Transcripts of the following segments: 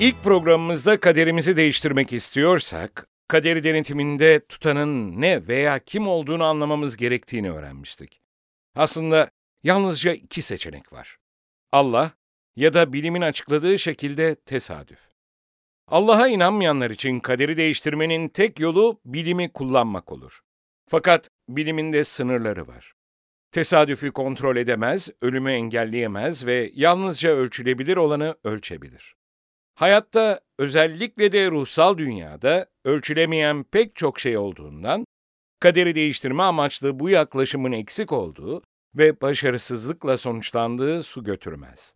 İlk programımızda kaderimizi değiştirmek istiyorsak, kaderi denetiminde tutanın ne veya kim olduğunu anlamamız gerektiğini öğrenmiştik. Aslında yalnızca iki seçenek var. Allah ya da bilimin açıkladığı şekilde tesadüf. Allah'a inanmayanlar için kaderi değiştirmenin tek yolu bilimi kullanmak olur. Fakat bilimin de sınırları var. Tesadüfü kontrol edemez, ölümü engelleyemez ve yalnızca ölçülebilir olanı ölçebilir. Hayatta özellikle de ruhsal dünyada ölçülemeyen pek çok şey olduğundan kaderi değiştirme amaçlı bu yaklaşımın eksik olduğu ve başarısızlıkla sonuçlandığı su götürmez.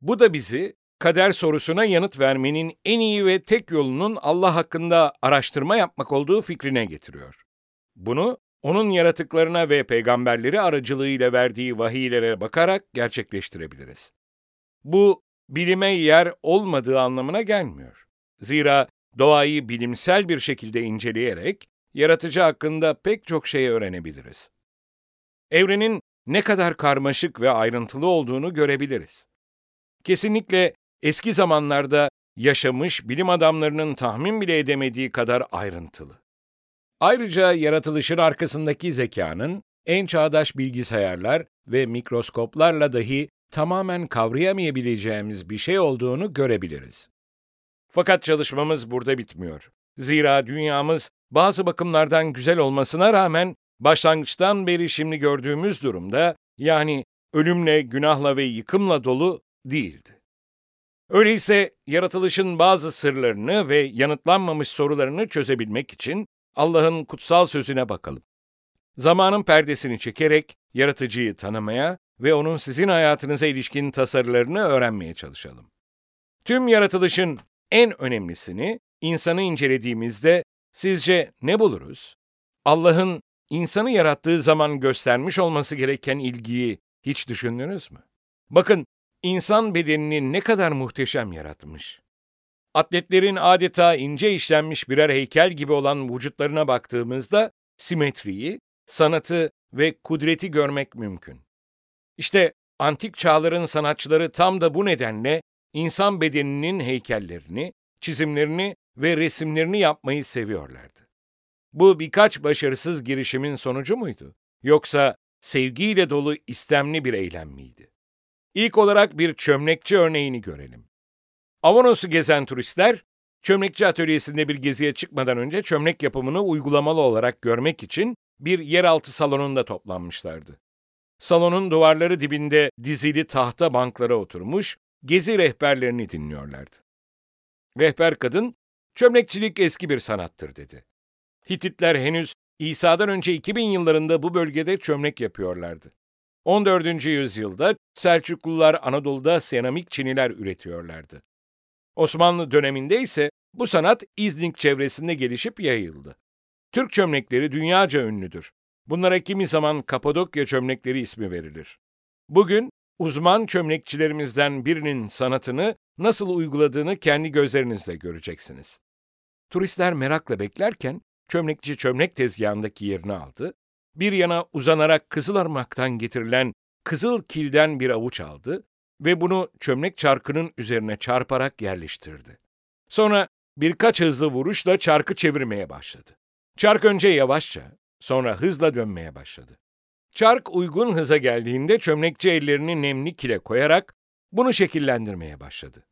Bu da bizi kader sorusuna yanıt vermenin en iyi ve tek yolunun Allah hakkında araştırma yapmak olduğu fikrine getiriyor. Bunu onun yaratıklarına ve peygamberleri aracılığıyla verdiği vahiylere bakarak gerçekleştirebiliriz. Bu bilime yer olmadığı anlamına gelmiyor. Zira doğayı bilimsel bir şekilde inceleyerek yaratıcı hakkında pek çok şey öğrenebiliriz. Evrenin ne kadar karmaşık ve ayrıntılı olduğunu görebiliriz. Kesinlikle eski zamanlarda yaşamış bilim adamlarının tahmin bile edemediği kadar ayrıntılı. Ayrıca yaratılışın arkasındaki zekanın en çağdaş bilgisayarlar ve mikroskoplarla dahi tamamen kavrayamayabileceğimiz bir şey olduğunu görebiliriz. Fakat çalışmamız burada bitmiyor. Zira dünyamız bazı bakımlardan güzel olmasına rağmen başlangıçtan beri şimdi gördüğümüz durumda, yani ölümle, günahla ve yıkımla dolu değildi. Öyleyse yaratılışın bazı sırlarını ve yanıtlanmamış sorularını çözebilmek için Allah'ın kutsal sözüne bakalım. Zamanın perdesini çekerek yaratıcıyı tanımaya ve onun sizin hayatınıza ilişkin tasarılarını öğrenmeye çalışalım. Tüm yaratılışın en önemlisini insanı incelediğimizde sizce ne buluruz? Allah'ın insanı yarattığı zaman göstermiş olması gereken ilgiyi hiç düşündünüz mü? Bakın, insan bedenini ne kadar muhteşem yaratmış. Atletlerin adeta ince işlenmiş birer heykel gibi olan vücutlarına baktığımızda simetriyi, sanatı ve kudreti görmek mümkün. İşte antik çağların sanatçıları tam da bu nedenle insan bedeninin heykellerini, çizimlerini ve resimlerini yapmayı seviyorlardı. Bu birkaç başarısız girişimin sonucu muydu? Yoksa sevgiyle dolu istemli bir eylem miydi? İlk olarak bir çömlekçi örneğini görelim. Avanos'u gezen turistler, çömlekçi atölyesinde bir geziye çıkmadan önce çömlek yapımını uygulamalı olarak görmek için bir yeraltı salonunda toplanmışlardı. Salonun duvarları dibinde dizili tahta banklara oturmuş, gezi rehberlerini dinliyorlardı. Rehber kadın, çömlekçilik eski bir sanattır dedi. Hititler henüz İsa'dan önce 2000 yıllarında bu bölgede çömlek yapıyorlardı. 14. yüzyılda Selçuklular Anadolu'da seramik çiniler üretiyorlardı. Osmanlı döneminde ise bu sanat İznik çevresinde gelişip yayıldı. Türk çömlekleri dünyaca ünlüdür. Bunlara kimi zaman Kapadokya çömlekleri ismi verilir. Bugün uzman çömlekçilerimizden birinin sanatını nasıl uyguladığını kendi gözlerinizle göreceksiniz. Turistler merakla beklerken çömlekçi çömlek tezgahındaki yerini aldı, bir yana uzanarak Kızılarmak'tan getirilen kızıl kilden bir avuç aldı ve bunu çömlek çarkının üzerine çarparak yerleştirdi. Sonra birkaç hızlı vuruşla çarkı çevirmeye başladı. Çark önce yavaşça, sonra hızla dönmeye başladı. Çark uygun hıza geldiğinde çömlekçi ellerini nemli kile koyarak bunu şekillendirmeye başladı.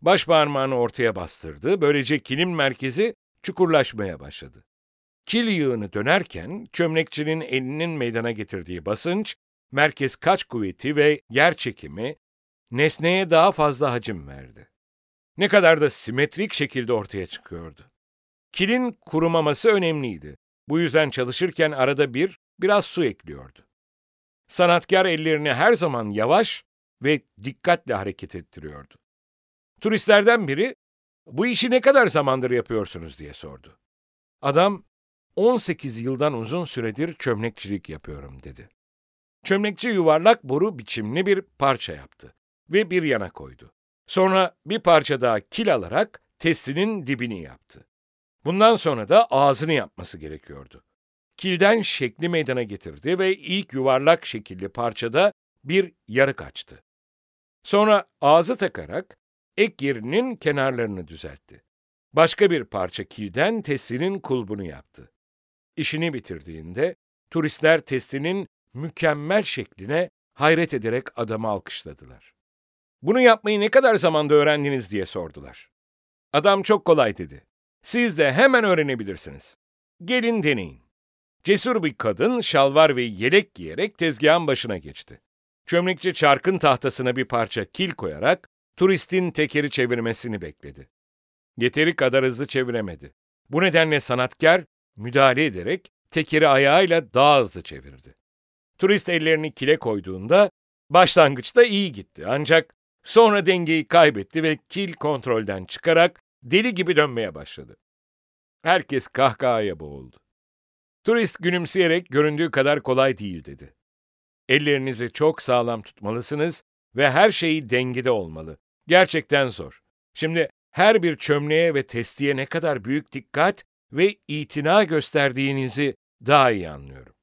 Baş parmağını ortaya bastırdı, böylece kilin merkezi çukurlaşmaya başladı. Kil yığını dönerken çömlekçinin elinin meydana getirdiği basınç, merkez kaç kuvveti ve yer çekimi nesneye daha fazla hacim verdi. Ne kadar da simetrik şekilde ortaya çıkıyordu. Kilin kurumaması önemliydi. Bu yüzden çalışırken arada bir, biraz su ekliyordu. Sanatkar ellerini her zaman yavaş ve dikkatle hareket ettiriyordu. Turistlerden biri, bu işi ne kadar zamandır yapıyorsunuz diye sordu. Adam, 18 yıldan uzun süredir çömlekçilik yapıyorum dedi. Çömlekçi yuvarlak boru biçimli bir parça yaptı ve bir yana koydu. Sonra bir parça daha kil alarak testinin dibini yaptı. Bundan sonra da ağzını yapması gerekiyordu. Kilden şekli meydana getirdi ve ilk yuvarlak şekilli parçada bir yarık açtı. Sonra ağzı takarak ek yerinin kenarlarını düzeltti. Başka bir parça kilden testinin kulbunu yaptı. İşini bitirdiğinde turistler testinin mükemmel şekline hayret ederek adamı alkışladılar. Bunu yapmayı ne kadar zamanda öğrendiniz diye sordular. Adam çok kolay dedi. Siz de hemen öğrenebilirsiniz. Gelin deneyin. Cesur bir kadın şalvar ve yelek giyerek tezgahın başına geçti. Çömlekçi çarkın tahtasına bir parça kil koyarak turistin tekeri çevirmesini bekledi. Yeteri kadar hızlı çeviremedi. Bu nedenle sanatkar müdahale ederek tekeri ayağıyla daha hızlı çevirdi. Turist ellerini kile koyduğunda başlangıçta iyi gitti ancak sonra dengeyi kaybetti ve kil kontrolden çıkarak deli gibi dönmeye başladı. Herkes kahkahaya boğuldu. Turist gülümseyerek göründüğü kadar kolay değil dedi. Ellerinizi çok sağlam tutmalısınız ve her şeyi dengede olmalı. Gerçekten zor. Şimdi her bir çömleğe ve testiye ne kadar büyük dikkat ve itina gösterdiğinizi daha iyi anlıyorum.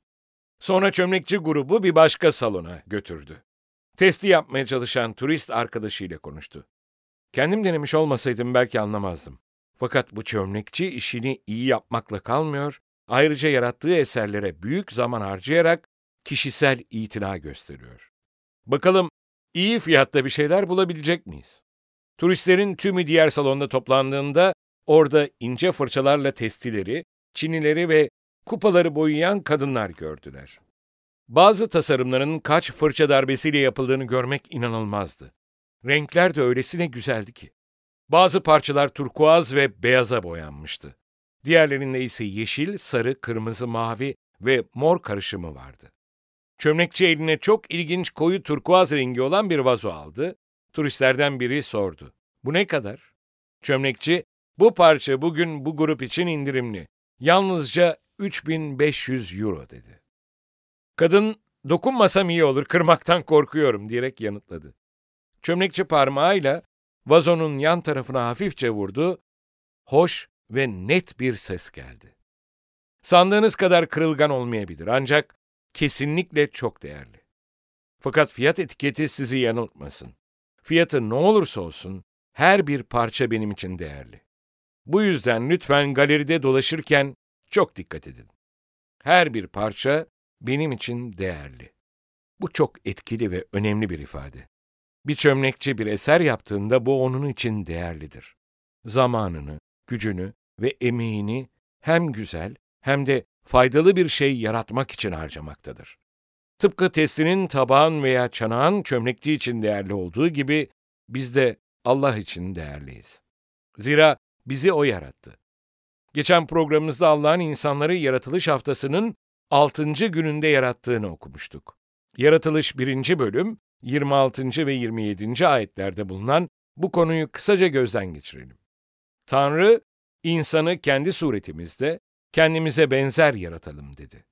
Sonra çömlekçi grubu bir başka salona götürdü. Testi yapmaya çalışan turist arkadaşıyla konuştu. Kendim denemiş olmasaydım belki anlamazdım. Fakat bu çömlekçi işini iyi yapmakla kalmıyor, ayrıca yarattığı eserlere büyük zaman harcayarak kişisel itina gösteriyor. Bakalım iyi fiyatta bir şeyler bulabilecek miyiz? Turistlerin tümü diğer salonda toplandığında orada ince fırçalarla testileri, çinileri ve kupaları boyayan kadınlar gördüler. Bazı tasarımların kaç fırça darbesiyle yapıldığını görmek inanılmazdı. Renkler de öylesine güzeldi ki. Bazı parçalar turkuaz ve beyaza boyanmıştı. Diğerlerinde ise yeşil, sarı, kırmızı, mavi ve mor karışımı vardı. Çömlekçi eline çok ilginç koyu turkuaz rengi olan bir vazo aldı. Turistlerden biri sordu. Bu ne kadar? Çömlekçi, bu parça bugün bu grup için indirimli. Yalnızca 3500 euro dedi. Kadın, dokunmasam iyi olur, kırmaktan korkuyorum diyerek yanıtladı. Çömlekçi parmağıyla vazonun yan tarafına hafifçe vurdu, hoş ve net bir ses geldi. Sandığınız kadar kırılgan olmayabilir ancak kesinlikle çok değerli. Fakat fiyat etiketi sizi yanıltmasın. Fiyatı ne olursa olsun her bir parça benim için değerli. Bu yüzden lütfen galeride dolaşırken çok dikkat edin. Her bir parça benim için değerli. Bu çok etkili ve önemli bir ifade. Bir çömlekçi bir eser yaptığında bu onun için değerlidir. Zamanını, gücünü ve emeğini hem güzel hem de faydalı bir şey yaratmak için harcamaktadır. Tıpkı testinin tabağın veya çanağın çömlekçi için değerli olduğu gibi biz de Allah için değerliyiz. Zira bizi O yarattı. Geçen programımızda Allah'ın insanları yaratılış haftasının 6. gününde yarattığını okumuştuk. Yaratılış 1. bölüm 26. ve 27. ayetlerde bulunan bu konuyu kısaca gözden geçirelim. Tanrı, insanı kendi suretimizde, kendimize benzer yaratalım dedi.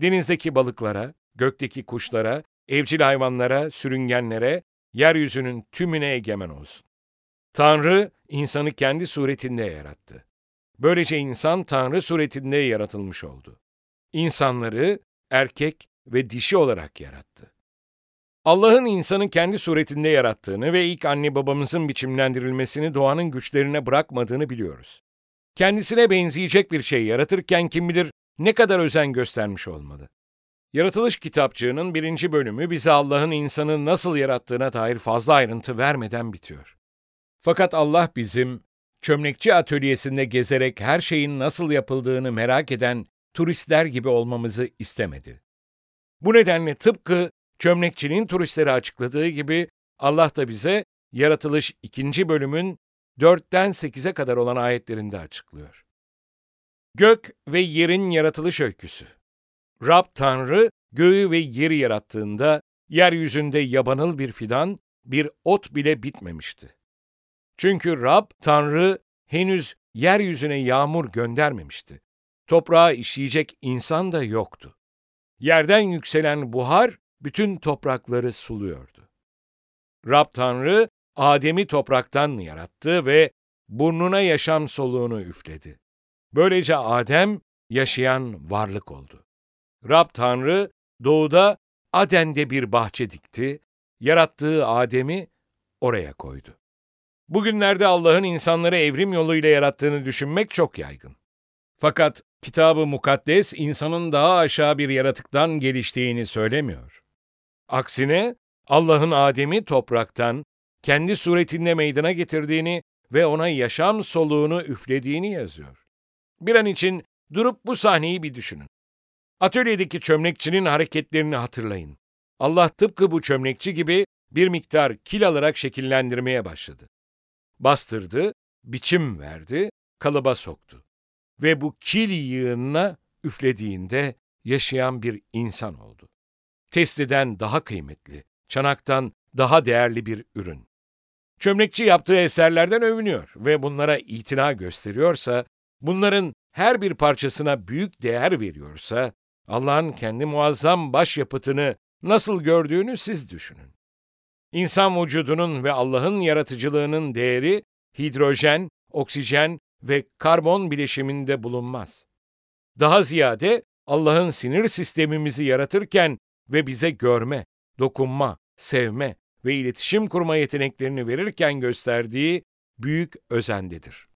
Denizdeki balıklara, gökteki kuşlara, evcil hayvanlara, sürüngenlere, yeryüzünün tümüne egemen olsun. Tanrı, insanı kendi suretinde yarattı. Böylece insan Tanrı suretinde yaratılmış oldu. İnsanları erkek ve dişi olarak yarattı. Allah'ın insanı kendi suretinde yarattığını ve ilk anne babamızın biçimlendirilmesini doğanın güçlerine bırakmadığını biliyoruz. Kendisine benzeyecek bir şey yaratırken kim bilir ne kadar özen göstermiş olmalı. Yaratılış kitapçığının birinci bölümü bize Allah'ın insanı nasıl yarattığına dair fazla ayrıntı vermeden bitiyor. Fakat Allah bizim, çömlekçi atölyesinde gezerek her şeyin nasıl yapıldığını merak eden turistler gibi olmamızı istemedi. Bu nedenle tıpkı çömlekçinin turistleri açıkladığı gibi Allah da bize yaratılış ikinci bölümün 4'ten 8'e kadar olan ayetlerinde açıklıyor. Gök ve yerin yaratılış öyküsü. Rab Tanrı göğü ve yeri yarattığında yeryüzünde yabanıl bir fidan, bir ot bile bitmemişti. Çünkü Rab, Tanrı henüz yeryüzüne yağmur göndermemişti. Toprağa işleyecek insan da yoktu. Yerden yükselen buhar bütün toprakları suluyordu. Rab Tanrı Adem'i topraktan yarattı ve burnuna yaşam soluğunu üfledi. Böylece Adem yaşayan varlık oldu. Rab Tanrı doğuda Aden'de bir bahçe dikti, yarattığı Adem'i oraya koydu. Bugünlerde Allah'ın insanları evrim yoluyla yarattığını düşünmek çok yaygın. Fakat kitabı mukaddes insanın daha aşağı bir yaratıktan geliştiğini söylemiyor. Aksine Allah'ın Adem'i topraktan kendi suretinde meydana getirdiğini ve ona yaşam soluğunu üflediğini yazıyor. Bir an için durup bu sahneyi bir düşünün. Atölyedeki çömlekçinin hareketlerini hatırlayın. Allah tıpkı bu çömlekçi gibi bir miktar kil alarak şekillendirmeye başladı. Bastırdı, biçim verdi, kalıba soktu. Ve bu kil yığınına üflediğinde yaşayan bir insan oldu. Testiden daha kıymetli, çanaktan daha değerli bir ürün. Çömlekçi yaptığı eserlerden övünüyor ve bunlara itina gösteriyorsa, bunların her bir parçasına büyük değer veriyorsa, Allah'ın kendi muazzam başyapıtını nasıl gördüğünü siz düşünün. İnsan vücudunun ve Allah'ın yaratıcılığının değeri hidrojen, oksijen ve karbon bileşiminde bulunmaz. Daha ziyade Allah'ın sinir sistemimizi yaratırken ve bize görme, dokunma, sevme ve iletişim kurma yeteneklerini verirken gösterdiği büyük özendedir.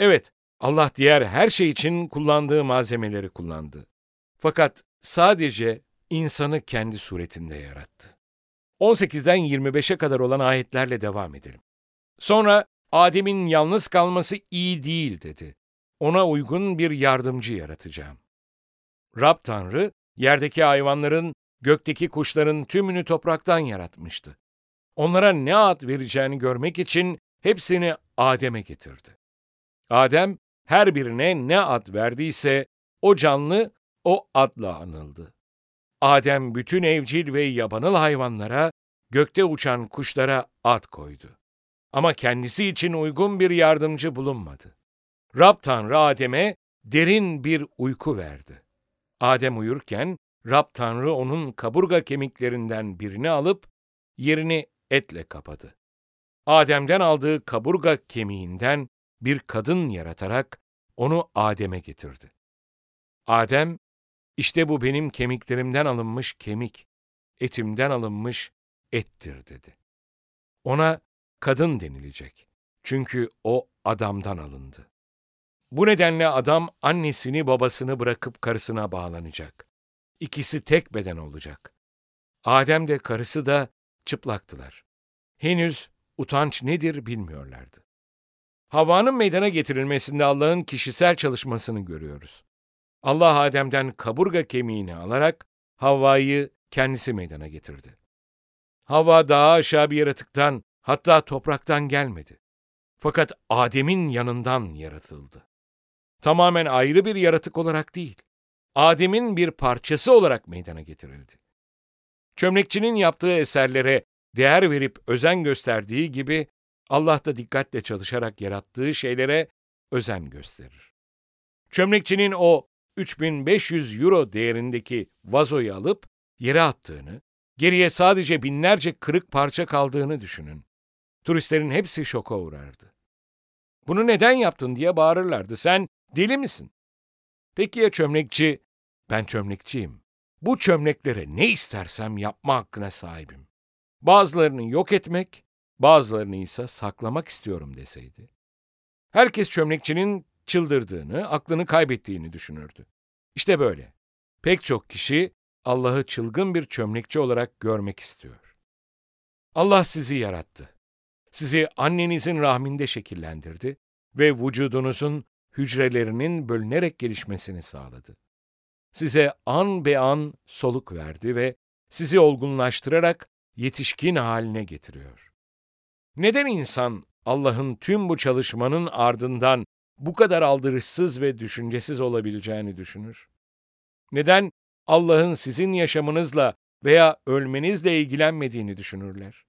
Evet, Allah diğer her şey için kullandığı malzemeleri kullandı. Fakat sadece insanı kendi suretinde yarattı. 18'den 25'e kadar olan ayetlerle devam edelim. Sonra Adem'in yalnız kalması iyi değil dedi. Ona uygun bir yardımcı yaratacağım. Rab Tanrı, yerdeki hayvanların, gökteki kuşların tümünü topraktan yaratmıştı. Onlara ne ad vereceğini görmek için hepsini Adem'e getirdi. Adem, her birine ne ad verdiyse o canlı o adla anıldı. Adem bütün evcil ve yabanıl hayvanlara, gökte uçan kuşlara ad koydu. Ama kendisi için uygun bir yardımcı bulunmadı. Rab Tanrı Adem'e derin bir uyku verdi. Adem uyurken Rab Tanrı onun kaburga kemiklerinden birini alıp yerini etle kapadı. Adem'den aldığı kaburga kemiğinden bir kadın yaratarak onu Adem'e getirdi. Adem, işte bu benim kemiklerimden alınmış kemik, etimden alınmış ettir dedi. Ona kadın denilecek. Çünkü o adamdan alındı. Bu nedenle adam annesini babasını bırakıp karısına bağlanacak. İkisi tek beden olacak. Adem de karısı da çıplaktılar. Henüz utanç nedir bilmiyorlardı. Havva'nın meydana getirilmesinde Allah'ın kişisel çalışmasını görüyoruz. Allah Adem'den kaburga kemiğini alarak Havva'yı kendisi meydana getirdi. Havva daha aşağı bir yaratıktan, hatta topraktan gelmedi. Fakat Adem'in yanından yaratıldı. Tamamen ayrı bir yaratık olarak değil, Adem'in bir parçası olarak meydana getirildi. Çömlekçinin yaptığı eserlere değer verip özen gösterdiği gibi Allah da dikkatle çalışarak yarattığı şeylere özen gösterir. Çömlekçinin o 3500 euro değerindeki vazoyu alıp yere attığını, geriye sadece binlerce kırık parça kaldığını düşünün. Turistlerin hepsi şoka uğrardı. Bunu neden yaptın diye bağırırlardı. Sen deli misin? Peki ya çömlekçi? Ben çömlekçiyim. Bu çömleklere ne istersem yapma hakkına sahibim. Bazılarını yok etmek, bazılarını ise saklamak istiyorum deseydi. Herkes çömlekçinin çıldırdığını, aklını kaybettiğini düşünürdü. İşte böyle. Pek çok kişi Allah'ı çılgın bir çömlekçi olarak görmek istiyor. Allah sizi yarattı. Sizi annenizin rahminde şekillendirdi ve vücudunuzun hücrelerinin bölünerek gelişmesini sağladı. Size an be an soluk verdi ve sizi olgunlaştırarak yetişkin haline getiriyor. Neden insan Allah'ın tüm bu çalışmanın ardından bu kadar aldırışsız ve düşüncesiz olabileceğini düşünür? Neden Allah'ın sizin yaşamınızla veya ölmenizle ilgilenmediğini düşünürler?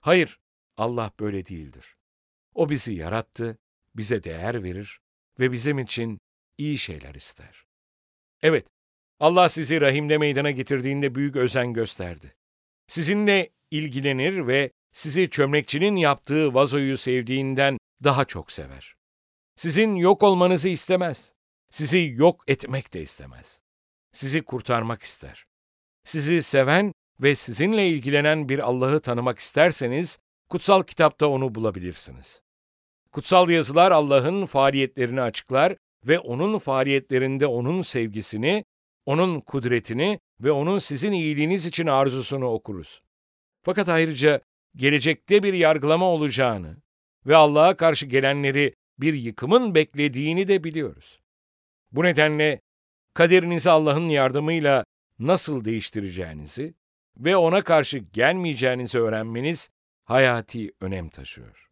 Hayır, Allah böyle değildir. O bizi yarattı, bize değer verir ve bizim için iyi şeyler ister. Evet, Allah sizi rahimde meydana getirdiğinde büyük özen gösterdi. Sizinle ilgilenir ve sizi çömlekçinin yaptığı vazoyu sevdiğinden daha çok sever. Sizin yok olmanızı istemez. Sizi yok etmek de istemez. Sizi kurtarmak ister. Sizi seven ve sizinle ilgilenen bir Allah'ı tanımak isterseniz, kutsal kitapta onu bulabilirsiniz. Kutsal yazılar Allah'ın faaliyetlerini açıklar ve onun faaliyetlerinde onun sevgisini, onun kudretini ve onun sizin iyiliğiniz için arzusunu okuruz. Fakat ayrıca gelecekte bir yargılama olacağını ve Allah'a karşı gelenleri bir yıkımın beklediğini de biliyoruz. Bu nedenle kaderinizi Allah'ın yardımıyla nasıl değiştireceğinizi ve ona karşı gelmeyeceğinizi öğrenmeniz hayati önem taşıyor.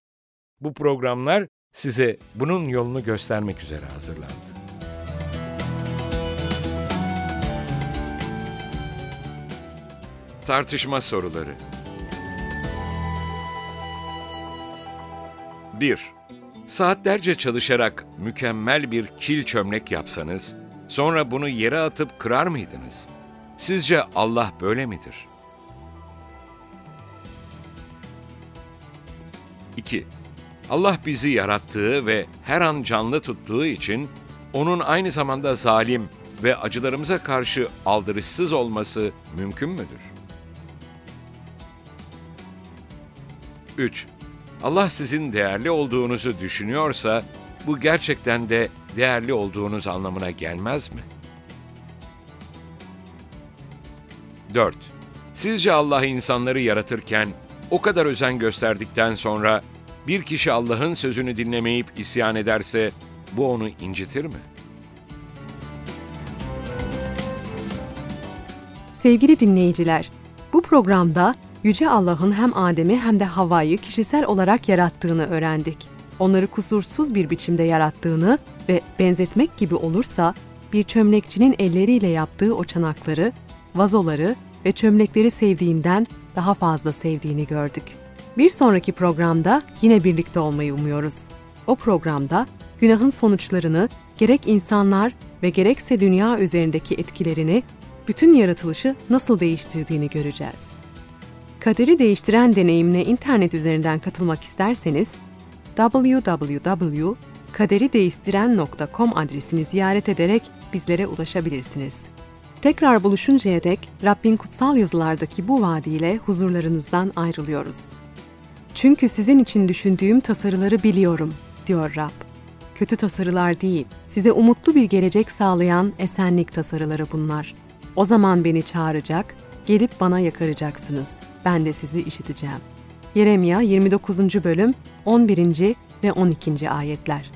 Bu programlar size bunun yolunu göstermek üzere hazırlandı. Tartışma soruları 1. Saatlerce çalışarak mükemmel bir kil çömlek yapsanız, sonra bunu yere atıp kırar mıydınız? Sizce Allah böyle midir? 2. Allah bizi yarattığı ve her an canlı tuttuğu için onun aynı zamanda zalim ve acılarımıza karşı aldırışsız olması mümkün müdür? 3. Allah sizin değerli olduğunuzu düşünüyorsa bu gerçekten de değerli olduğunuz anlamına gelmez mi? 4. Sizce Allah insanları yaratırken o kadar özen gösterdikten sonra bir kişi Allah'ın sözünü dinlemeyip isyan ederse bu onu incitir mi? Sevgili dinleyiciler, bu programda Yüce Allah'ın hem Adem'i hem de Havva'yı kişisel olarak yarattığını öğrendik. Onları kusursuz bir biçimde yarattığını ve benzetmek gibi olursa bir çömlekçinin elleriyle yaptığı o çanakları, vazoları ve çömlekleri sevdiğinden daha fazla sevdiğini gördük. Bir sonraki programda yine birlikte olmayı umuyoruz. O programda günahın sonuçlarını gerek insanlar ve gerekse dünya üzerindeki etkilerini, bütün yaratılışı nasıl değiştirdiğini göreceğiz. Kaderi değiştiren deneyimine internet üzerinden katılmak isterseniz www.kaderideistiren.com adresini ziyaret ederek bizlere ulaşabilirsiniz. Tekrar buluşuncaya dek Rabbin kutsal yazılardaki bu vaadiyle huzurlarınızdan ayrılıyoruz. Çünkü sizin için düşündüğüm tasarıları biliyorum, diyor Rab. Kötü tasarılar değil, size umutlu bir gelecek sağlayan esenlik tasarıları bunlar. O zaman beni çağıracak, gelip bana yakaracaksınız. Ben de sizi işiteceğim. Yeremya 29. bölüm 11. ve 12. ayetler.